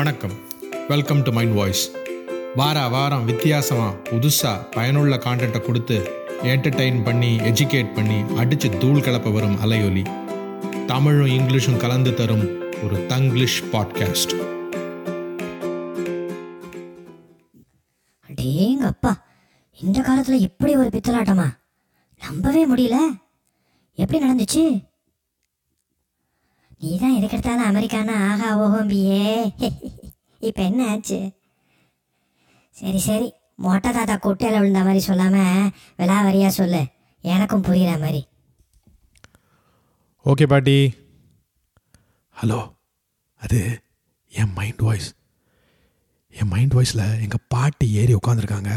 வணக்கம். Welcome to mind voice வார வாரம் வித்தியாசமாக புதுசாக பயனுள்ள கான்டென்ட்டை கொடுத்து என்டர்டெயின் பண்ணி எஜுகேட் பண்ணி அடித்து தூள் கலப்ப வரும் அலையொலி. தமிழும் இங்கிலீஷும் கலந்து தரும் ஒரு தங்கிலீஷ் பாட்காஸ்ட் அடேங்கப்பா இந்த காலத்துல இப்படி ஒரு பித்தலாட்டமா? நம்பவே முடியல. எப்படி நடந்துச்சு? நீ தான் எதுக்கெடுத்தாலும் அமெரிக்கானா? ஆகா ஓஹோம்பியே இப்போ என்ன ஆச்சு? சரி சரி. மொட்டை தாத்தா குட்டையில் விழுந்த மாதிரி சொல்லாம விலாவரியா சொல்லு. எனக்கும் புரியுற மாதிரி. ஓகே பாட்டி. ஹலோ. அது என் மைண்ட் வாய்ஸ். என் மைண்ட் வாய்ஸில் எங்கள் பாட்டி ஏறி உட்காந்துருக்காங்க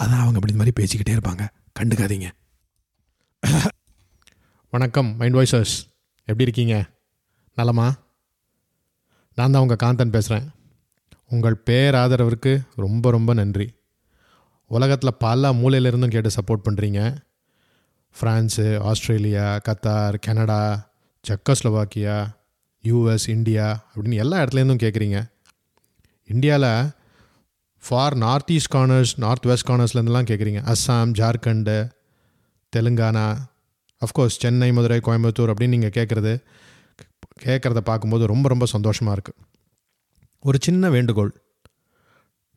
அதான் அவங்க இப்படி இந்த மாதிரி பேசிக்கிட்டே இருப்பாங்க. கண்டுக்காதீங்க. வணக்கம் மைண்ட் வாய்ஸஸ் எப்படி இருக்கீங்க? நலமா? நான் தான் உங்கள் காந்தன் பேசுகிறேன் உங்கள் பேராதரவிற்கு ரொம்ப ரொம்ப நன்றி. உலகத்தில் பல மூலையிலிருந்தும் கேட்டு சப்போர்ட் பண்ணுறீங்க France Australia Qatar Canada Czechoslovakia US India அப்படின்னு எல்லா இடத்துலேருந்தும் கேட்குறீங்க இந்தியாவில் far north east corners north west கார்னர்ஸ்லேருந்துலாம் கேட்குறீங்க அஸ்ஸாம் ஜார்க்கண்டு தெலுங்கானா அஃப்கோர்ஸ் சென்னை மதுரை கோயம்புத்தூர் அப்படின்னு நீங்கள் கேட்குறது கேட்குறத பார்க்கும்போது ரொம்ப ரொம்ப சந்தோஷமாக இருக்குது ஒரு சின்ன வேண்டுகோள்.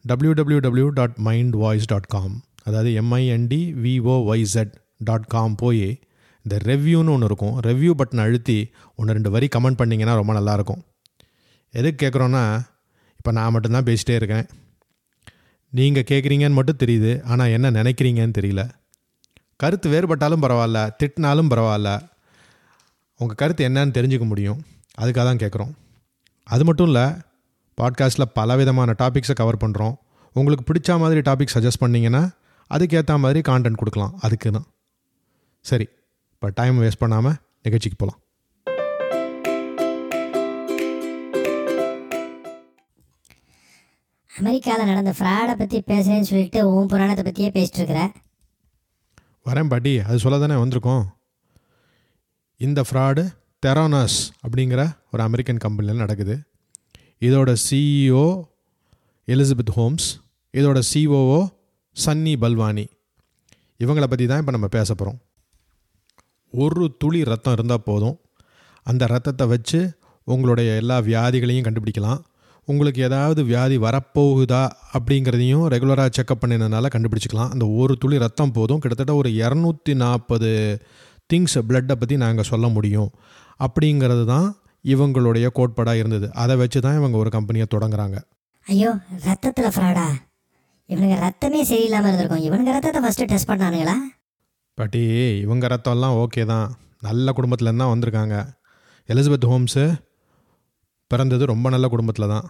W W W dot mind voice dot com அதாவது M I N D V O I C E dot com போய் இந்த ரெவ்யூன்னு ஒன்று இருக்கும். ரெவ்யூ பட்டன் அழுத்தி ஒன்று ரெண்டு வரி கமெண்ட் பண்ணிங்கன்னா ரொம்ப நல்லாயிருக்கும் எதுக்கு கேட்குறோன்னா இப்போ நான் மட்டும்தான் பேசிகிட்டே இருக்கேன். நீங்கள் கேட்குறீங்கன்னு மட்டும் தெரியுது. ஆனால் என்ன நினைக்கிறீங்கன்னு தெரியல. கருத்து வேறுபட்டாலும் பரவாயில்ல திட்டினாலும் பரவாயில்ல. உங்கள் கருத்து என்னன்னு தெரிஞ்சுக்க முடியும். அதுக்காக தான் கேட்குறோம் அது மட்டும் இல்லை பாட்காஸ்ட்டில் பல விதமான டாபிக்ஸை கவர் பண்ணுறோம் உங்களுக்கு பிடிச்ச மாதிரி டாபிக் சஜஸ்ட் பண்ணிங்கன்னா அதுக்கேற்ற மாதிரி கான்டென்ட் கொடுக்கலாம். அதுக்கு தான் சரி இப்போ டைம் வேஸ்ட் பண்ணாமல் நிகழ்ச்சிக்கு போகலாம் அமெரிக்காவில் நடந்த ஃப்ராடை பற்றி பேசுகிறேன்னு சொல்லிட்டு உன் புராணத்தை பற்றியே பேசிட்டு இருக்கிற? வரேன் பாட்டி. அது சொல்ல தானே வந்திருக்கோம். இந்த ஃப்ராடு தெரானாஸ் அப்படிங்கிற ஒரு அமெரிக்கன் கம்பெனியில் நடக்குது. இதோட சிஇஓ எலிசபெத் ஹோம்ஸ் இதோட சிஓஓ சன்னி பல்வானி இவங்களை பற்றி தான் இப்போ நம்ம பேச போகிறோம் ஒரு துளி ரத்தம் இருந்தால் போதும். அந்த ரத்தத்தை வச்சு உங்களுடைய எல்லா வியாதிகளையும் கண்டுபிடிக்கலாம். உங்களுக்கு ஏதாவது வியாதி வரப்போகுதா அப்படிங்கிறதையும் ரெகுலராக செக்கப் பண்ணினதுனால கண்டுபிடிச்சிக்கலாம். அந்த ஒரு துளி ரத்தம் போதும். கிட்டத்தட்ட ஒரு இரநூத்தி நாற்பது திங்ஸ் பிளட்டை பற்றி நாங்கள் சொல்ல முடியும். அப்படிங்கிறது தான் இவங்களுடைய கோட்பாடாக இருந்தது. அதை வச்சு தான் இவங்க ஒரு கம்பெனியை தொடங்குறாங்க. ஐயோ ரத்தத்தில் ஃப்ராடா இவனுங்க ரத்தமே சரியில்லாமல் இருந்திருக்கும். இவனுங்க ரத்தத்தை ஃபஸ்ட்டு டெஸ்ட் பண்ணானுங்களா? பாட்டி இவங்க ரத்தம்லாம் ஓகே தான். நல்ல குடும்பத்துலேருந்து தான் வந்திருக்காங்க. எலிசபெத் ஹோம்ஸு பிறந்தது ரொம்ப நல்ல குடும்பத்தில் தான்.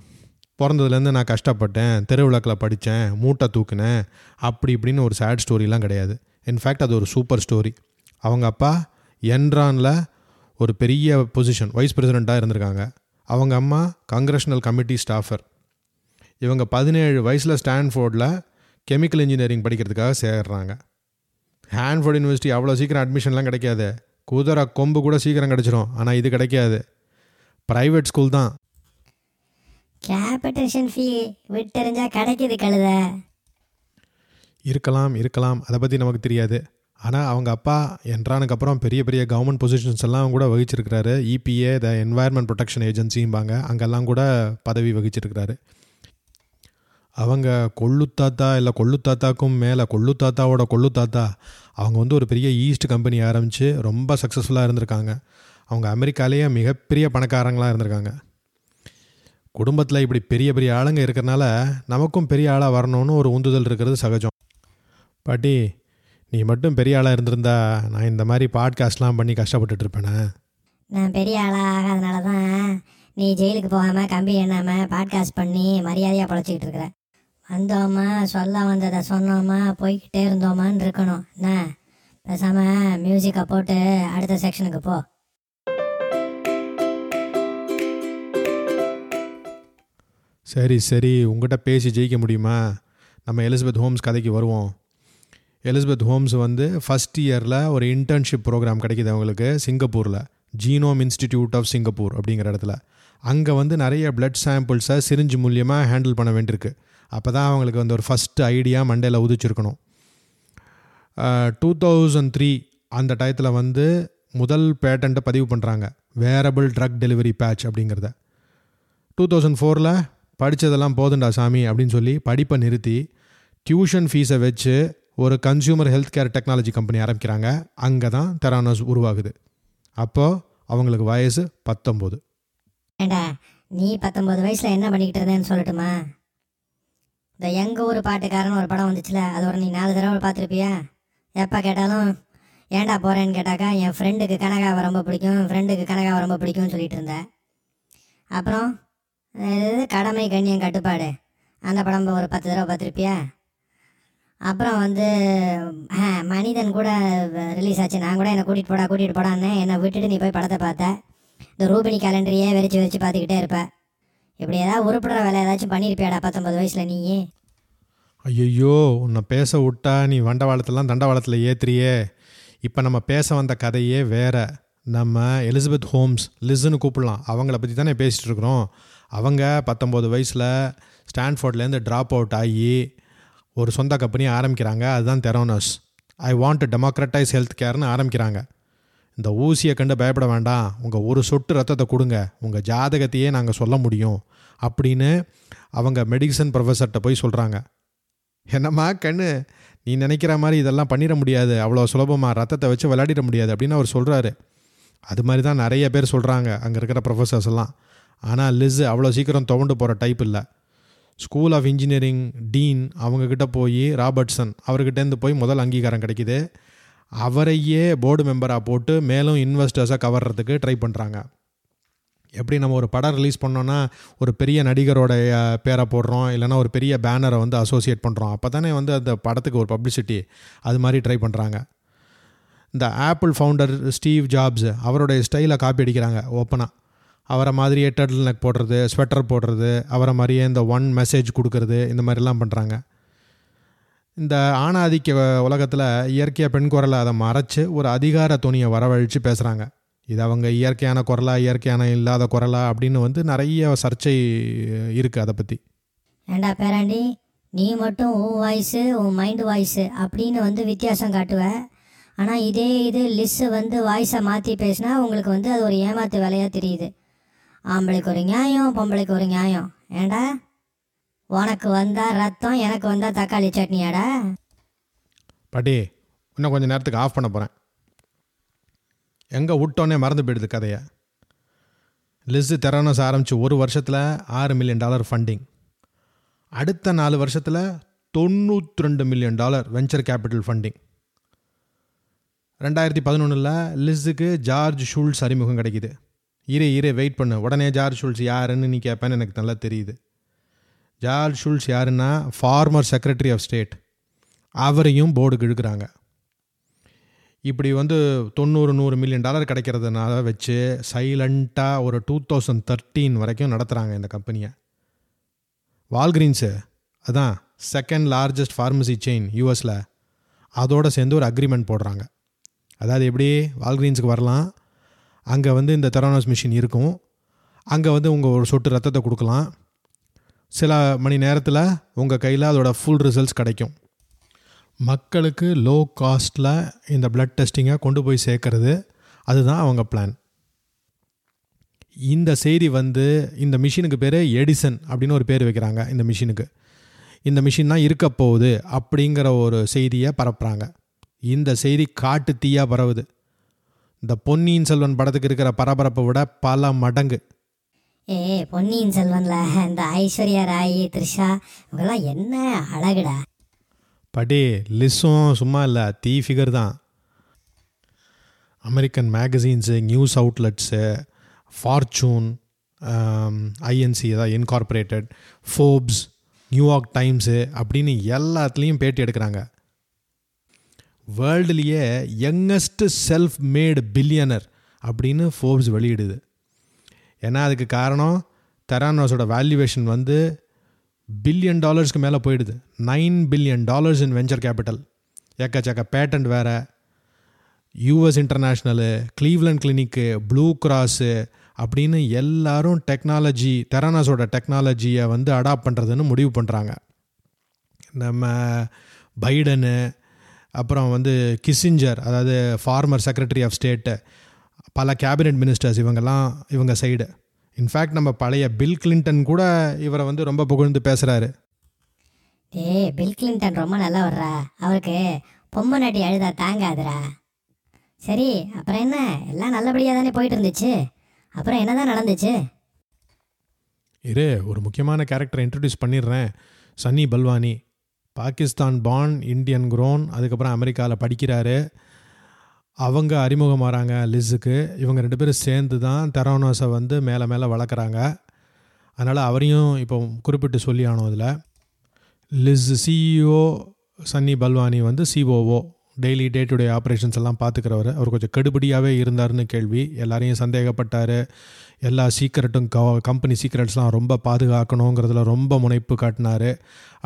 பிறந்ததுலேருந்து நான் கஷ்டப்பட்டேன். தெருவிளக்கில் படித்தேன் மூட்டை தூக்குனேன். அப்படி இப்படின்னு ஒரு சேட் ஸ்டோரிலாம் கிடையாது. இன்ஃபேக்ட் அது ஒரு சூப்பர் ஸ்டோரி அவங்க அப்பா என்ரானில் ஒரு பெரிய பொசிஷன் வைஸ் பிரசிடெண்ட்டாக இருந்திருக்காங்க. அவங்க அம்மா காங்கிரஷனல் கமிட்டி ஸ்டாஃபர் இவங்க பதினேழு வயசில் ஸ்டான்ஃபோர்டில் கெமிக்கல் இன்ஜினியரிங் படிக்கிறதுக்காக சேர்றாங்க. ஹான்ஃபோர்ட் யூனிவர்சிட்டி அவ்வளோ சீக்கிரம் அட்மிஷன்லாம் கிடைக்காது. குதிரை கொம்பு கூட சீக்கிரம் கிடச்சிரும் ஆனால் இது கிடைக்காது. ப்ரைவேட் ஸ்கூல் தான். கேபிட்டேஷன் ஃபீ விட்டெறிஞ்சா கிடைக்குது கழுத. இருக்கலாம் இருக்கலாம். அதை பற்றி நமக்கு தெரியாது. ஆனால் அவங்க அப்பா என்றானுக்கு அப்புறம் பெரிய பெரிய கவர்மெண்ட் பொசிஷன்ஸ் எல்லாம் கூட வகிச்சிருக்கிறாரு. இபிஏ த என்வாயர்மெண்ட் ப்ரொடெக்ஷன் ஏஜென்சிம்பாங்க அங்கெல்லாம் கூட பதவி வகிச்சிருக்கிறாரு. அவங்க கொள்ளுத்தாத்தா இல்லை கொள்ளுத்தாத்தாக்கும் மேலே கொள்ளுத்தாத்தாவோட கொள்ளுத்தாத்தா அவங்க வந்து ஒரு பெரிய ஈஸ்ட் கம்பெனி ஆரம்பித்து ரொம்ப சக்ஸஸ்ஃபுல்லாக இருந்திருக்காங்க. அவங்க அமெரிக்காலேயே மிகப்பெரிய பணக்காரங்களாக இருந்திருக்காங்க. குடும்பத்தில் இப்படி பெரிய பெரிய ஆளுங்க இருக்கிறனால நமக்கும் பெரிய ஆளாக வரணும்னு ஒரு உந்துதல் இருக்கிறது சகஜம். பாட்டி நீ மட்டும் பெரிய ஆளாக இருந்திருந்தா நான் இந்த மாதிரி பாட்காஸ்ட்லாம் பண்ணி கஷ்டப்பட்டுட்டு இருப்பேனே நான் பெரிய ஆளாக ஆகாதனால தான் நீ ஜெயிலுக்கு போகாமல் கம்பி எண்ணாமல் பாட்காஸ்ட் பண்ணி மரியாதையாக பழச்சிக்கிட்டு இருக்கிற வந்தோமா சொல்ல வந்ததை சொன்னோமா போய்கிட்டே இருந்தோமான்னு இருக்கணும். என்ன? பேசாமல் மியூசிக்கை போட்டு அடுத்த செக்ஷனுக்கு போ. சரி சரி. உங்கள்கிட்ட பேசி ஜெயிக்க முடியுமா? நம்ம எலிசபெத் ஹோம்ஸ் கதைக்கு வருவோம். எலிசபெத் ஹோம்ஸ் வந்து ஃபஸ்ட் இயரில் ஒரு இன்டர்ன்ஷிப் ப்ரோக்ராம் கிடைக்கிது அவங்களுக்கு சிங்கப்பூரில். ஜீனோம் இன்ஸ்டிடியூட் ஆஃப் சிங்கப்பூர் அப்படிங்கிற இடத்துல. அங்கே வந்து நிறைய பிளட் சாம்பிள்ஸை சிரிஞ்சு மூலியமாக ஹேண்டில் பண்ண வேண்டியிருக்கு. அப்போ தான் அவங்களுக்கு வந்து ஒரு ஃபஸ்ட்டு ஐடியா மண்டேல உதிச்சிருக்கணும். டூ தௌசண்ட் த்ரீ அந்த டயத்தில் வந்து முதல் பேட்டண்ட்டை பதிவு பண்ணுறாங்க வேரபிள் ட்ரக் டெலிவரி பேட்ச் அப்படிங்கிறத. டூ தௌசண்ட் ஃபோரில் படித்ததெல்லாம் போதுண்டா சாமி அப்படின்னு சொல்லி படிப்பை நிறுத்தி டியூஷன் ஃபீஸை வச்சு ஒரு consumer health care technology company ஆரம்பிக்கிறாங்க. அங்கே தான் தெரானோஸ் உருவாகுது. அப்போது அவங்களுக்கு வயசு பத்தொம்போது. ஏண்டா நீ பத்தொம்போது வயசில் என்ன பண்ணிக்கிட்டு இருந்தேன்னு சொல்லட்டுமா? இந்த எங்கள் ஊர் பாட்டுக்காரன் ஒரு படம் வந்துச்சுல அது ஒரு நீ நாலு தடவை பார்த்துருப்பியா? எப்போ கேட்டாலும் ஏண்டா போகிறேன்னு கேட்டாக்கா என் ஃப்ரெண்டுக்கு கனகாவை ரொம்ப பிடிக்கும் என் ஃப்ரெண்டுக்கு கனகாவை ரொம்ப பிடிக்கும்னு சொல்லிட்டு இருந்தேன் அப்புறம் இது கடமை கண்ணியம் கட்டுப்பாடு. அந்த படம் ஒரு பத்து தடவை பார்த்துருப்பியா? அப்புறம் வந்து மனிதன் கூட ரிலீஸ் ஆச்சு. நான் கூட என்னை கூட்டிகிட்டு போடா கூட்டிகிட்டு போடான்னு என்னை விட்டுட்டு நீ போய் படத்தை பார்த்த. இந்த ரூபினி கேலண்டரையே வெறிச்சு வெறிச்சு பார்த்துக்கிட்டே இருப்ப. இப்படி ஏதாவது உருப்படுற வேலை ஏதாச்சும் பண்ணியிருப்பியாடா பத்தொம்பது வயசில் நீ ஐயோ உன்னை பேச விட்டா நீ வண்டவாளத்தெல்லாம் தண்டவாளத்தில் ஏத்துறியே. இப்போ நம்ம பேச வந்த கதையே வேற. நம்ம எலிசபெத் ஹோம்ஸ் லிஸ்ன்னு கூப்பிடலாம். அவங்கள பற்றி தானே பேசிகிட்டு இருக்கிறோம். அவங்க பத்தொம்போது வயசில் ஸ்டான்ஃபோர்ட்லேருந்து ட்ராப் அவுட் ஆகி ஒரு சொந்த கம்பெனியை ஆரம்பிக்கிறாங்க. அதுதான் Theranos I want democratize health கேர்னு ஆரம்பிக்கிறாங்க. இந்த ஊசியை கண்டு பயப்பட வேண்டாம். உங்கள் ஒரு சொட்டு ரத்தத்தை கொடுங்க. உங்கள் ஜாதகத்தையே நாங்கள் சொல்ல முடியும் அப்படின்னு அவங்க மெடிசன் ப்ரொஃபஸர்கிட்ட போய் சொல்கிறாங்க என்னம்மா கண்ணு நீ நினைக்கிற மாதிரி இதெல்லாம் பண்ணிட முடியாது. அவ்வளோ சுலபமாக ரத்தத்தை வச்சு விளையாடிட முடியாது அப்படின்னு அவர் சொல்கிறாரு அது மாதிரி தான் நிறைய பேர் சொல்கிறாங்க அங்கே இருக்கிற ப்ரொஃபஸர்ஸ் எல்லாம். ஆனால் லிஸ் அவ்வளோ சீக்கிரம் துவண்டு போகிற டைப் இல்லை. ஸ்கூல் ஆஃப் இன்ஜினியரிங் டீன் அவங்கக்கிட்ட போய் ராபர்ட்சன் அவர்கிட்டேருந்து போய் முதல் அங்கீகாரம் கிடைக்கிது. அவரையே போர்டு மெம்பராக போட்டு மேலும் இன்வெஸ்டர்ஸாக கவர்றதுக்கு ட்ரை பண்ணுறாங்க எப்படி நம்ம ஒரு படம் ரிலீஸ் பண்ணோன்னா ஒரு பெரிய நடிகரோட பேரை போடுறோம் இல்லைன்னா ஒரு பெரிய பேனரை வந்து அசோசியேட் பண்ணுறோம் அப்போ தானே வந்து அந்த படத்துக்கு ஒரு பப்ளிசிட்டி அது மாதிரி ட்ரை பண்ணுறாங்க இந்த ஆப்பிள் ஃபவுண்டர் ஸ்டீவ் ஜாப்ஸ் அவருடைய ஸ்டைலை காப்பி அடிக்கிறாங்க ஓப்பனாக அவரை மாதிரியே டர்டில் நெக் போடுறது ஸ்வெட்டர் போடுறது அவரை மாதிரியே இந்த ஒன் மெசேஜ் கொடுக்கறது இந்த மாதிரிலாம் பண்ணுறாங்க இந்த ஆணாதிக்க உலகத்தில் இயற்கையாக பெண் குரலை அதை மறைச்சு ஒரு அதிகார துணியை வரவழித்து பேசுகிறாங்க இது அவங்க இயற்கையான குரலா இயற்கையான இல்லாத குரலா அப்படின்னு வந்து நிறைய சர்ச்சை இருக்குது அதை பற்றி ஏண்டா பேராண்டி? நீ மட்டும் உன் வாய்ஸு உன் மைண்டு வாய்ஸு அப்படின்னு வந்து வித்தியாசம் காட்டுவ. ஆனால் இதே இது லிஸ்ஸு வந்து வாய்ஸை மாற்றி பேசினா உங்களுக்கு வந்து அது ஒரு ஏமாத்து வேலையாக தெரியுது. ஆம்பளைக்கு ஒரு நியாயம் பொம்பளைக்கு ஒரு நியாயம். ஏண்டா? உனக்கு வந்தா ரத்தம் எனக்கு வந்தா தக்காளி சட்னியாடா? பாட்டி இன்னும் கொஞ்சம் நேரத்துக்கு ஆஃப் பண்ண போகிறேன் எங்கே விட்டோன்னே மறந்து போயிடுது கதையை. லிஸ்ஸு தெரனஸ் ஆரம்பித்து ஒரு வருஷத்தில் ஆறு மில்லியன் டாலர் ஃபண்டிங் அடுத்த நாலு வருஷத்தில் தொண்ணூற்றி ரெண்டு million dollar venture capital funding ரெண்டாயிரத்தி பதினொன்றில் லிஸ்ஸுக்கு ஜார்ஜ் ஷூல்ஸ் அறிமுகம் கிடைக்குது. இரு இரு வெயிட் பண்ணு. உடனே ஜார்ஜ் ஷுல்ஸ் யாருன்னு நீ கேட்பேன்னு எனக்கு நல்லா தெரியுது. ஜார்ஜ் ஷுல்ஸ் யாருன்னா ஃபார்மர் செக்ரட்டரி ஆஃப் ஸ்டேட் அவரையும் போர்டுக்கு இழுக்கிறாங்க. இப்படி வந்து தொண்ணூறு நூறு மில்லியன் டாலர் கிடைக்கிறதுனால வச்சு சைலண்ட்டாக ஒரு டூ தௌசண்ட் தேர்ட்டீன் வரைக்கும் நடத்துகிறாங்க இந்த கம்பெனியை வால்கிரீன்ஸு அதான் செகண்ட் லார்ஜஸ்ட் ஃபார்மசி செயின் யூஎஸில் அதோடு சேர்ந்து ஒரு அக்ரிமெண்ட் போடுறாங்க. அதாவது எப்படி? வால்கிரீன்ஸுக்கு வரலாம். அங்கே வந்து இந்த தெரானோஸ் மிஷின் இருக்கும். அங்கே வந்து உங்கள் ஒரு சொட்டு ரத்தத்தை கொடுக்கலாம். சில மணி நேரத்தில் உங்கள் கையில் அதோட ஃபுல் ரிசல்ட்ஸ் கிடைக்கும். மக்களுக்கு லோ காஸ்ட்டில் இந்த பிளட் டெஸ்டிங்கை கொண்டு போய் சேர்க்கறது. அதுதான் அவங்க பிளான் இந்த செய்தி வந்து இந்த மிஷினுக்கு பேர் எடிசன் அப்படின்னு ஒரு பேர் வைக்கிறாங்க இந்த மிஷினுக்கு இந்த மிஷின் தான் இருக்க போகுது அப்படிங்கிற ஒரு செய்தியை பரப்புகிறாங்க இந்த செய்தி காட்டு தீயாக பரவுது. இந்த பொன்னியின் செல்வன் படத்துக்கு இருக்கிற பரபரப்பை விட பல மடங்கு. ஏ பொன்னியின் செல்வன்ல இந்த ஐஸ்வர்யா ராய் த்ரிஷா இவங்கெல்லாம் என்ன அழகுடா. படே லிஸ்ஸும் சும்மா இல்லை தீ ஃபிகர் தான். American magazines news outlets Fortune INC அதாவது incorporated Forbes New York Times அப்படின்னு எல்லாத்துலேயும் பேட்டி எடுக்கிறாங்க. வேர்ல்டுலேயே யங்கஸ்ட் செல்ஃப் மேடு பில்லியனர் அப்படின்னு ஃபோர்ப்ஸ் வெளியிடுது. ஏன்னா அதுக்கு காரணம் தெரானோஸோட வேல்யூவேஷன் வந்து பில்லியன் டாலர்ஸ்க்கு மேலே போயிடுது. Nine billion dollars in venture capital எக்கச்சக்க பேட்டன்ட் வேறு. US international Cleveland clinic blue cross அப்படின்னு எல்லாரும் டெக்னாலஜி தெரானாஸோட டெக்னாலஜியை வந்து அடாப்ட் பண்ணுறதுன்னு முடிவு பண்ணுறாங்க நம்ம பைடனு அப்புறம் வந்து கிஸ்ஸிஞ்சர் அதாவது ஃபார்மர் செக்ரட்டரி ஆஃப் ஸ்டேட்டு பல கேபினெட் மினிஸ்டர்ஸ் இவங்கெல்லாம் இவங்க சைடு இன்ஃபேக்ட் நம்ம பழைய பில் கிளின்டன் கூட இவரை வந்து ரொம்ப புகழ்ந்து பேசுகிறாரு டேய் பில் கிளின்டன் ரொம்ப நல்லா வர்றா அவருக்கு பொம்மை நட்டி அழுதா தாங்காதுடா. சரி அப்புறம் என்ன? எல்லாம் நல்லபடியாக தானே போயிட்டு இருந்துச்சு அப்புறம் என்னதான் நடந்துச்சு? இரு ஒரு முக்கியமான கேரக்டரை இன்ட்ரடியூஸ் பண்ணிடுறேன். Sunny Balwani. Pakistan born Indian grown அதுக்கப்புறம் அமெரிக்காவில் படிக்கிறாரு. அவங்க அறிமுகமாகறாங்க லிஸுக்கு. இவங்க ரெண்டு பேரும் சேர்ந்து தான் தெரோனோஸை வந்து மேலே மேலே வளர்க்குறாங்க. அதனால் அவரையும் இப்போ குறிப்பிட்டு சொல்லி ஆனோம் இதில். லிஸ் சிஇஓ சன்னி பல்வானி வந்து COO daily day to day operations எல்லாம் பார்த்துக்கிறவர். அவர் கொஞ்சம் கடுபடியாகவே இருந்தார்னு கேள்வி. எல்லாரையும் சந்தேகப்பட்டார். எல்லா சீக்கிரட்டும் க கம்பெனி சீக்கிரட்ஸ்லாம் ரொம்ப பாதுகாக்கணுங்கிறதுல ரொம்ப முனைப்பு காட்டினார்.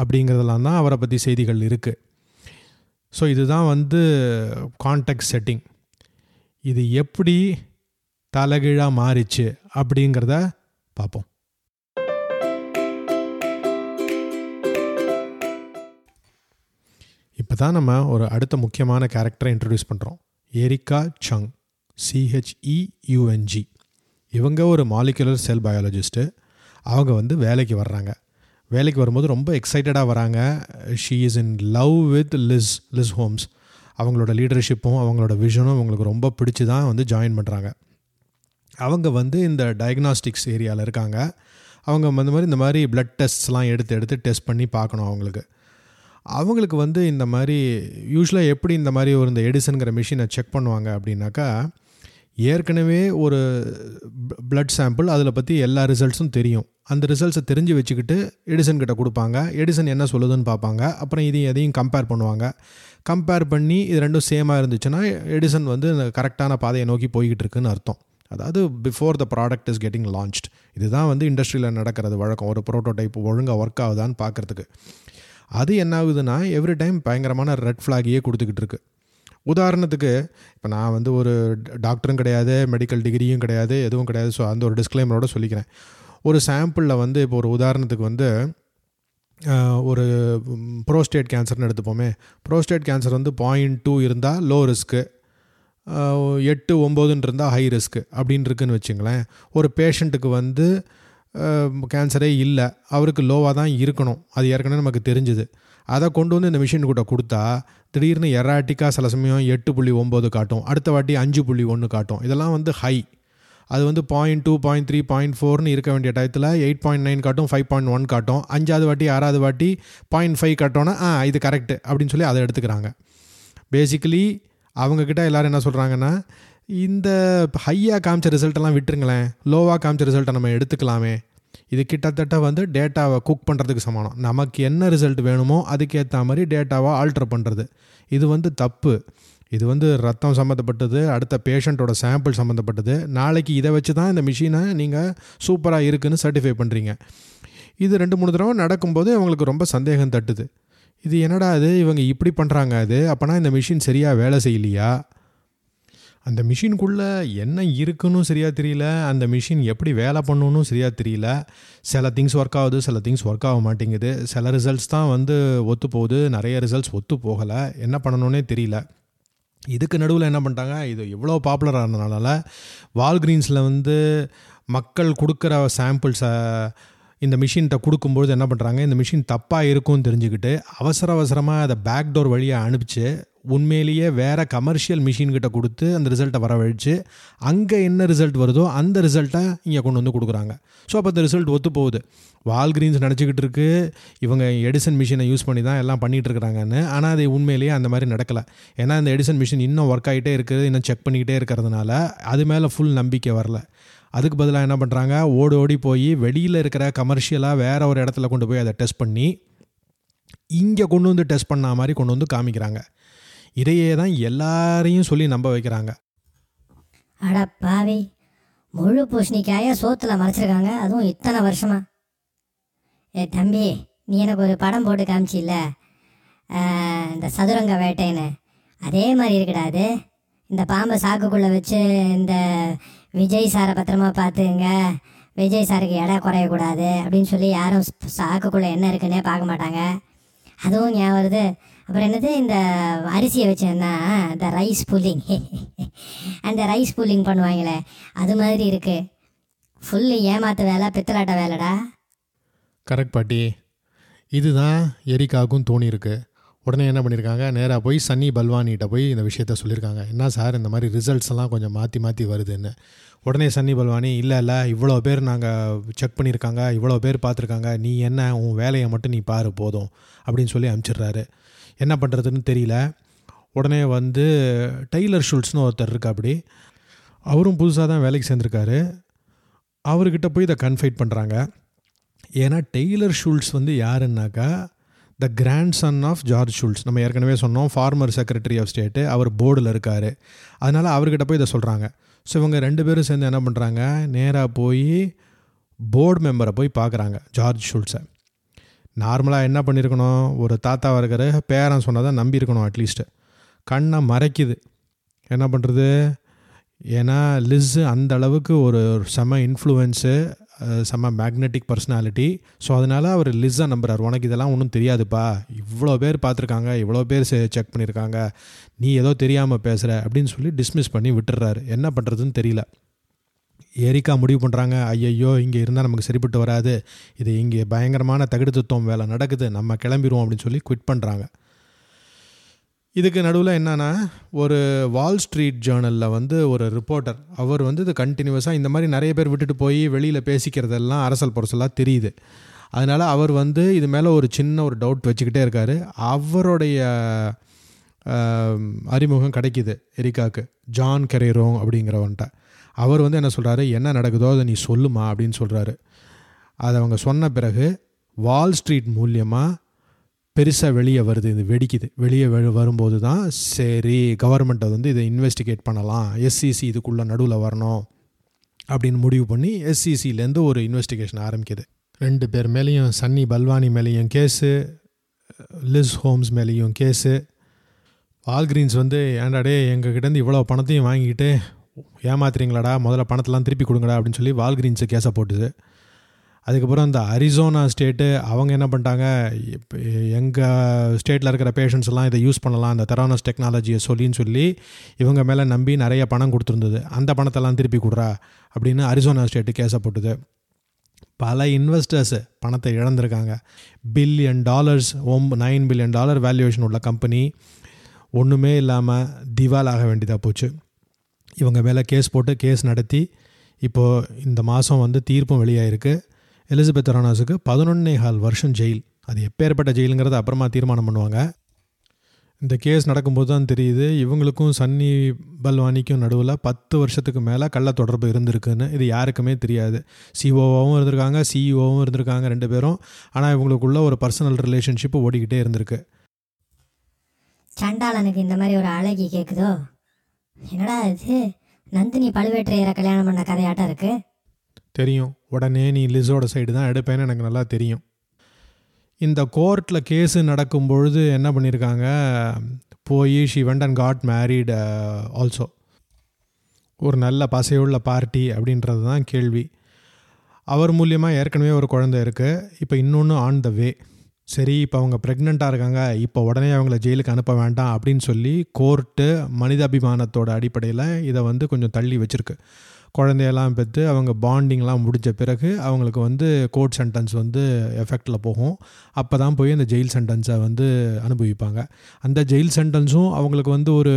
அப்படிங்கிறதெல்லாம் தான் அவரை பற்றி செய்திகள் இருக்குது ஸோ இதுதான் வந்து கான்டெக்ட் செட்டிங் இது எப்படி தலைகீழாக மாறிச்சு அப்படிங்கிறத பார்ப்போம். தான் நம்ம ஒரு அடுத்த முக்கியமான கேரக்டரை இன்ட்ரடியூஸ் பண்ணுறோம் எரிக்கா சங் சிஹெச்இயூஎன்ஜி இவங்க ஒரு மாலிகுலர் செல் பயாலஜிஸ்ட்டு அவங்க வந்து வேலைக்கு வர்றாங்க. வேலைக்கு வரும்போது ரொம்ப எக்ஸைட்டடாக வராங்க. She is in love with Liz Liz Holmes அவங்களோட லீடர்ஷிப்பும் அவங்களோட விஷனும் அவங்களுக்கு ரொம்ப பிடிச்சி தான் வந்து ஜாயின் பண்ணுறாங்க அவங்க வந்து இந்த டயக்னாஸ்டிக்ஸ் ஏரியாவில் இருக்காங்க. அவங்க இந்த மாதிரி இந்த மாதிரி ப்ளட் டெஸ்ட்ஸ்லாம் எடுத்து எடுத்து டெஸ்ட் பண்ணி பார்க்கணும் அவங்களுக்கு. அவங்களுக்கு வந்து இந்த மாதிரி யூஸ்வலாக எப்படி இந்த மாதிரி ஒரு இந்த எடிசனுங்கிற மிஷினை செக் பண்ணுவாங்க அப்படின்னாக்கா ஏற்கனவே ஒரு பிளட் சாம்பிள் அதில் பற்றி எல்லா ரிசல்ட்ஸும் தெரியும். அந்த ரிசல்ட்ஸை தெரிஞ்சு வச்சுக்கிட்டு எடிசன் கிட்ட கொடுப்பாங்க. எடிசன் என்ன சொல்லுதுன்னு பார்ப்பாங்க. அப்புறம் இதையும் எதையும் கம்பேர் பண்ணுவாங்க. கம்பேர் பண்ணி இது ரெண்டும் சேமாக இருந்துச்சுன்னா எடிசன் வந்து கரெக்டான பாதையை நோக்கி போய்கிட்டு இருக்குன்னு அர்த்தம். அதாவது before the product is getting launched இதுதான் வந்து இண்டஸ்ட்ரியில் நடக்கிறது வழக்கம். ஒரு ப்ரோட்டோடைப் ஒழுங்காக ஒர்க் ஆகுதான்னு பார்க்குறதுக்கு. அது என்ன ஆகுதுன்னா எவ்ரி டைம் பயங்கரமான ரெட் ஃப்ளாகையே கொடுத்துக்கிட்டு இருக்கு. உதாரணத்துக்கு இப்போ நான் வந்து ஒரு டாக்டரும் கிடையாது மெடிக்கல் டிகிரியும் கிடையாது எதுவும் கிடையாது. ஸோ அந்த ஒரு டிஸ்க்ளைமரோட சொல்லிக்கிறேன். ஒரு சாம்பிளில் வந்து இப்போ ஒரு உதாரணத்துக்கு வந்து ஒரு ப்ரோஸ்டேட் கேன்சர்னு எடுத்துப்போமே. ப்ரோஸ்டேட் கேன்சர் வந்து பாயிண்ட் டூ இருந்தால் லோ ரிஸ்க்கு எட்டு ஒம்போதுன்னு இருந்தால் ஹை ரிஸ்க்கு அப்படின்னு இருக்குன்னு வச்சுங்களேன். ஒரு பேஷண்ட்டுக்கு வந்து கேன்சரே இல்லை. அவருக்கு லோவாக தான் இருக்கணும். அது ஏற்கனவே நமக்கு தெரிஞ்சுது. அதை கொண்டு வந்து இந்த மிஷின் கூட கொடுத்தா திடீர்னு எராட்டிக்காக சில சமயம் எட்டு புள்ளி ஒம்பது காட்டும். அடுத்த வாட்டி அஞ்சு புள்ளி ஒன்று காட்டும். இதெல்லாம் வந்து ஹை அது வந்து point two point three point ஃபோர்னு இருக்க வேண்டிய டயத்தில் எயிட் பாயிண்ட் நைன் காட்டும் ஃபைவ் பாயிண்ட் ஒன் காட்டும். அஞ்சாவது வாட்டி ஆறாவது வாட்டி பாயிண்ட் ஃபைவ் காட்டோன்னா ஆ இது கரெக்டு அப்படின்னு சொல்லி அதை எடுத்துக்கிறாங்க. பேசிக்கலி அவங்கக்கிட்ட எல்லோரும் என்ன சொல்கிறாங்கன்னா இந்த ஹையாக காமிச்ச ரிசல்ட்டெல்லாம் விட்டுருங்களேன். லோவாக காமிச்ச ரிசல்ட்டை நம்ம எடுத்துக்கலாமே. இது கிட்டத்தட்ட வந்து டேட்டாவை குக் பண்ணுறதுக்கு சமானம் நமக்கு என்ன ரிசல்ட் வேணுமோ அதுக்கேற்ற மாதிரி டேட்டாவை ஆல்ட்ரு பண்ணுறது இது வந்து தப்பு. இது வந்து ரத்தம் சம்மந்தப்பட்டது அடுத்த பேஷண்ட்டோட சாம்பிள் சம்மந்தப்பட்டது நாளைக்கு இதை வச்சு தான் இந்த மிஷினை நீங்கள் சூப்பராக இருக்குதுன்னு சர்டிஃபை பண்ணுறீங்க இது ரெண்டு மூணு தடவை நடக்கும்போது அவங்களுக்கு ரொம்ப சந்தேகம் தட்டுது. இது என்னடா அது இவங்க இப்படி பண்ணுறாங்க அது? அப்போனா இந்த மிஷின் சரியாக வேலை செய்யலையா? அந்த மிஷின்குள்ளே என்ன இருக்குன்னு சரியாக தெரியல. அந்த மிஷின் எப்படி வேலை பண்ணணும்னு சரியாக தெரியல. சில திங்ஸ் ஒர்க் ஆகுது சில திங்ஸ் ஒர்க் ஆக மாட்டேங்குது. சில ரிசல்ட்ஸ் தான் வந்து ஒத்து போகுது. நிறைய ரிசல்ட்ஸ் ஒத்து போகலை. என்ன பண்ணணுன்னே தெரியல. இதுக்கு நடுவில் என்ன பண்ணிட்டாங்க? இது எவ்வளோ பாப்புலராக ஆனதுனால வால்கிரீன்ஸில் வந்து மக்கள் கொடுக்குற சாம்பிள்ஸை இந்த மிஷின்கிட்ட கொடுக்கும்பொழுது என்ன பண்ணுறாங்க இந்த மிஷின் தப்பாக இருக்கும்னு தெரிஞ்சுக்கிட்டு அவசர அவசரமாக அதை பேக் டோர் வழியாக அனுப்பிச்சு உண்மையிலேயே வேறு கமர்ஷியல் மிஷின்கிட்ட கொடுத்து அந்த ரிசல்ட்டை வரவழைச்சு அங்கே என்ன ரிசல்ட் வருதோ அந்த ரிசல்ட்டை இங்கே கொண்டு வந்து கொடுக்குறாங்க. ஸோ அப்போ அந்த ரிசல்ட் ஒத்து போகுது. வால்கிரீன்ஸ் நினச்சிக்கிட்டு இருக்கு இவங்க எடிசன் மிஷினை யூஸ் பண்ணி தான் எல்லாம் பண்ணிகிட்டு இருக்கிறாங்கன்னு ஆனால் அது உண்மையிலேயே அந்த மாதிரி நடக்கலை. ஏன்னா இந்த எடிசன் மிஷின் இன்னும் ஒர்க் ஆகிட்டே இருக்குது இன்னும் செக் பண்ணிக்கிட்டே இருக்கிறதுனால அது மேலே ஃபுல் நம்பிக்கை வரல. அதுக்கு பதிலாக என்ன பண்ணுறாங்க ஓடி ஓடி போய் வெளியில் இருக்கிற கமர்ஷியலாக வேறு ஒரு இடத்துல கொண்டு போய் அதை டெஸ்ட் பண்ணி இங்கே கொண்டு வந்து டெஸ்ட் பண்ண மாதிரி கொண்டு வந்து காமிக்கிறாங்க. இதையே தான் எல்லாரையும் சொல்லி நம்ப வைக்கிறாங்க. அட பாவி முழு பூசணிக்காய சோத்துல மறைச்சிருக்காங்க அதுவும் இத்தனை வருஷமா? ஏ தம்பி நீ எனக்கு ஒரு படம் போட்டு காமிச்சில்ல? இந்த சதுரங்க வேட்டைன்னு. அதே மாதிரி இருக்குடா அது. இந்த பாம்பை சாக்குக்குள்ளே வச்சு இந்த விஜய் சாரை பத்திரமா பார்த்துங்க. விஜய் சாருக்கு எடை குறையக்கூடாது அப்படின்னு சொல்லி யாரும் சாக்குக்குள்ளே என்ன இருக்குன்னே பார்க்க மாட்டாங்க. அதுவும் ஞாபகம் வருது அப்புறம் என்னது இந்த அரிசியை வச்சேன்னா இந்த ரைஸ் புல்லிங் அந்த ரைஸ் புல்லிங் பண்ணுவாங்களே அது மாதிரி இருக்குது ஃபுல்லு ஏமாத்து வேலை பித்தலாட்ட வேலைடா. கரெக்ட் பாட்டி. இதுதான் எரிக்காவுக்கும் தோணியிருக்கு உடனே என்ன பண்ணியிருக்காங்க நேராக போய் சன்னி பல்வானிகிட்ட போய் இந்த விஷயத்த சொல்லியிருக்காங்க என்ன சார் இந்த மாதிரி ரிசல்ட்ஸ் எல்லாம் கொஞ்சம் மாற்றி மாற்றி வருதுன்னு. உடனே சன்னி பல்வானி இல்லை இல்லை இவ்வளோ பேர் நாங்கள் செக் பண்ணியிருக்காங்க இவ்வளோ பேர் பார்த்துருக்காங்க. நீ என்ன உன் வேலையை மட்டும் நீ பாரு போதும். அப்படின்னு சொல்லி அனுப்பிச்சிடுறாரு என்ன பண்ணுறதுன்னு தெரியல. உடனே வந்து டெய்லர் ஷுல்ஸ்னு ஒருத்தர் இருக்கா அப்படி அவரும் புதுசாக தான் வேலைக்கு சேர்ந்துருக்காரு. அவர்கிட்ட போய் இதை கன்ஃபைட் பண்ணுறாங்க ஏன்னா டெய்லர் ஷூல்ஸ் வந்து யாருன்னாக்கா the grandson of George Shultz நம்ம ஏற்கனவே சொன்னோம் ஃபார்மர் செக்ரட்டரி ஆஃப் ஸ்டேட்டு அவர் போர்டில் இருக்கார். அதனால் அவர்கிட்ட போய் இதை சொல்கிறாங்க ஸோ இவங்க ரெண்டு பேரும் சேர்ந்து என்ன பண்ணுறாங்க நேராக போய் போர்டு மெம்பரை போய் பார்க்குறாங்க ஜார்ஜ் ஷூல்ஸை நார்மலாக என்ன பண்ணியிருக்கணும் ஒரு தாத்தாவாக இருக்கிற பேரன் சொன்னதை நம்பியிருக்கணும் அட்லீஸ்ட்டு கண்ணை மறைக்குது. என்ன பண்ணுறது ஏன்னா லிஸ் அந்த அளவுக்கு ஒரு செம இன்ஃப்ளூயன்ஸு செம்ம மேக்னெட்டிக் பர்சனாலிட்டி ஸோ அதனால் அவர் லிஸ்ஸை நம்புறார். உனக்கு இதெல்லாம் ஒன்றும் தெரியாதுப்பா. இவ்வளோ பேர் பார்த்துருக்காங்க இவ்வளோ பேர் செக் பண்ணியிருக்காங்க நீ ஏதோ தெரியாமல் பேசுகிற அப்படின்னு சொல்லி டிஸ்மிஸ் பண்ணி விட்டுறாரு. என்ன பண்ணுறதுன்னு தெரியல. ஏரிக்கா முடிவு பண்ணுறாங்க ஐயையோ இங்கே இருந்தால் நமக்கு சரிப்பட்டு வராது. இது இங்கே பயங்கரமான தகுடுத்துவம் வேலை நடக்குது. நம்ம கிளம்பிடுவோம் அப்படின்னு சொல்லி குவிட் பண்ணுறாங்க இதுக்கு நடுவில் என்னென்னா ஒரு வால் ஸ்ட்ரீட் ஜேர்னலில் வந்து ஒரு ரிப்போர்ட்டர் அவர் வந்து இது கண்டினியூஸாக இந்த மாதிரி நிறைய பேர் விட்டுட்டு போய் வெளியில் பேசிக்கிறதெல்லாம் அரசல் புரசலாக தெரியுது. அதனால் அவர் வந்து இது மேலே ஒரு சின்ன ஒரு டவுட் வச்சுக்கிட்டே இருக்கார். அவருடைய அறிமுகம் கிடைக்கிது எரிக்காவுக்கு ஜான் கரேரோங் அப்படிங்கிறவன்ட்ட. அவர் வந்து என்ன சொல்கிறாரு என்ன நடக்குதோ அதை நீ சொல்லுமா? அப்படின்னு சொல்கிறாரு அதை அவங்க சொன்ன பிறகு வால் ஸ்ட்ரீட் மூலியமாக பெருசாக வெளியே வருது இது வெடிக்குது. வெளியே வரும்போது தான் சரி கவர்மெண்ட்டை வந்து இதை இன்வெஸ்டிகேட் பண்ணலாம். எஸ்சிசி இதுக்குள்ளே நடுவில் வரணும் அப்படின்னு முடிவு பண்ணி எஸ்சிசிலேருந்து ஒரு இன்வெஸ்டிகேஷன் ஆரம்பிக்குது. ரெண்டு பேர் மேலேயும் சன்னி பல்வானி மேலேயும் கேஸு லிஸ் ஹோம்ஸ் மேலேயும் கேஸு. வால்கிரீன்ஸ் வந்து ஏண்டாடே எங்கள் கிட்டேருந்து இவ்வளோ பணத்தையும் வாங்கிட்டு ஏமாத்துறீங்களாடா முதல்ல பணத்தெல்லாம் திருப்பி கொடுங்கடா அப்படின்னு சொல்லி வால்கிரீன்ஸை கேஸை போட்டுது. அதுக்கப்புறம் இந்த அரிசோனா ஸ்டேட்டு அவங்க என்ன பண்ணிட்டாங்க இப்போ எங்கள் ஸ்டேட்டில் இருக்கிற பேஷண்ட்ஸ் எல்லாம் இதை யூஸ் பண்ணலாம் அந்த தெரானஸ் டெக்னாலஜியை சொல்லின்னு சொல்லி இவங்க மேலே நம்பி நிறைய பணம் கொடுத்துருந்தது. அந்த பணத்தெல்லாம் திருப்பி கொடுறா அப்படின்னு அரிசோனா ஸ்டேட்டு கேஸை போட்டுது. பல இன்வெஸ்டர்ஸு பணத்தை இழந்திருக்காங்க. பில்லியன் டாலர்ஸ் ஒம் நைன் பில்லியன் டாலர் வேல்யூவேஷன் உள்ள கம்பெனி ஒன்றுமே இல்லாமல் திவாலாக வேண்டியதாக போச்சு. இவங்க மேலே கேஸ் போட்டு கேஸ் நடத்தி இப்போது இந்த மாதம் வந்து தீர்ப்பும் வெளியாகிருக்கு எலிசபெத் ரானாஸுக்கு பதினொன்னே கால் வருஷம் ஜெயில். அது எப்பேற்பட்ட ஜெயிலுங்கிறத அப்புறமா தீர்மானம் பண்ணுவாங்க. இந்த கேஸ் நடக்கும்போது தான் தெரியுது இவங்களுக்கும் சன்னி பல்வானிக்கும் நடுவில் பத்து வருஷத்துக்கு மேலே கள்ள தொடர்பு இருந்திருக்குன்னு. இது யாருக்குமே தெரியாது. சிஓவாவும் இருந்திருக்காங்க சிஇஓவும் இருந்திருக்காங்க ரெண்டு பேரும். ஆனால் இவங்களுக்குள்ள ஒரு பர்சனல் ரிலேஷன்ஷிப் ஓடிக்கிட்டே இருந்திருக்கு. சண்டாளனுக்கு இந்த மாதிரி ஒரு அழகி கேட்குதோ என்னடா இது? நந்தினி பழுவேற்றையரை கல்யாணம் பண்ண கதையாட்டம் இருக்கு. தெரியும். உடனே நீ லிஸோட சைடு தான் எடுப்பேன்னு எனக்கு நல்லா தெரியும். இந்த கோர்ட்டில் கேஸு நடக்கும் பொழுது என்ன பண்ணியிருக்காங்க போய் she went and got married also uh, ஒரு நல்ல பசையுள்ள பார்ட்டி அப்படின்றது தான் கேள்வி. அவர் மூலியமாக ஏற்கனவே ஒரு குழந்தை இருக்குது இப்போ இன்னொன்று ஆன் த வே சரி இப்போ அவங்க ப்ரெக்னெண்ட்டாக இருக்காங்க இப்போ உடனே அவங்கள ஜெயிலுக்கு அனுப்ப வேண்டாம் அப்படின்னு சொல்லி கோர்ட்டு மனிதாபிமானத்தோட அடிப்படையில் இதை வந்து கொஞ்சம் தள்ளி வச்சுருக்கு. குழந்தையெல்லாம் பெற்று அவங்க பாண்டிங்லாம் முடிஞ்ச பிறகு அவங்களுக்கு வந்து கோர்ட் சென்டென்ஸ் வந்து எஃபெக்டில் போகும். அப்போ தான் போய் அந்த ஜெயில் சென்டென்ஸை வந்து அனுபவிப்பாங்க. அந்த ஜெயில் சென்டென்ஸும் அவங்களுக்கு வந்து ஒரு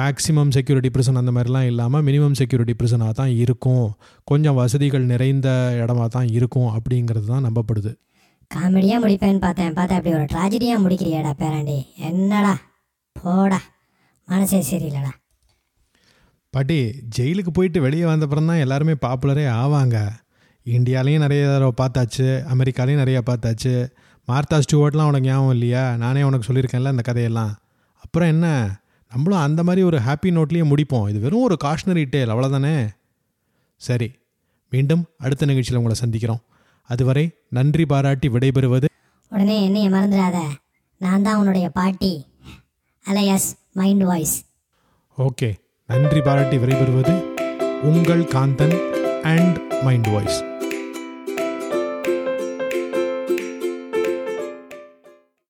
மேக்ஸிமம் செக்யூரிட்டி ப்ரிசன் அந்த மாதிரிலாம் இல்லாமல் மினிமம் செக்யூரிட்டி ப்ரிசனாக தான் இருக்கும். கொஞ்சம் வசதிகள் நிறைந்த இடமா தான் இருக்கும் அப்படிங்கிறது தான் நம்பப்படுது. காமெடியாக முடிப்பேன்னு பார்த்தேன். பார்த்தா அப்படி ஒரு ட்ராஜடியாக முடிக்கிறியாடா பேராண்டி. என்னடா? போடா. மனசே சரியில்லடா. பாட்டி ஜெயிலுக்கு போயிட்டு வெளியே வந்தப்புறம் தான் எல்லாருமே பாப்புலரே ஆவாங்க. இந்தியாலையும் நிறைய தடவை பார்த்தாச்சு அமெரிக்காலையும் நிறையா பார்த்தாச்சு. மார்த்தா ஸ்டூவர்ட்லாம் உனக்கு ஞாபகம் இல்லையா? நானே உனக்கு சொல்லியிருக்கேன்ல இந்த கதையெல்லாம். அப்புறம் என்ன? நம்மளும் அந்த மாதிரி ஒரு ஹாப்பி நோட்லேயே முடிப்போம். இது வெறும் ஒரு காஷ்னரி டேல் அவ்வளோதானே சரி மீண்டும் அடுத்த நிகழ்ச்சியில் உங்களை சந்திக்கிறோம். அதுவரை நன்றி பாராட்டி விடைபெறுவது உடனே என்னைய மறந்துடாத. நான் தான் உன்னுடைய பாட்டி. Alias mind voice. ஓகே. நன்றி பாராட்டி விடைபெறுவது உங்கள் காந்தன் அண்ட் மைண்ட் வாய்ஸ்.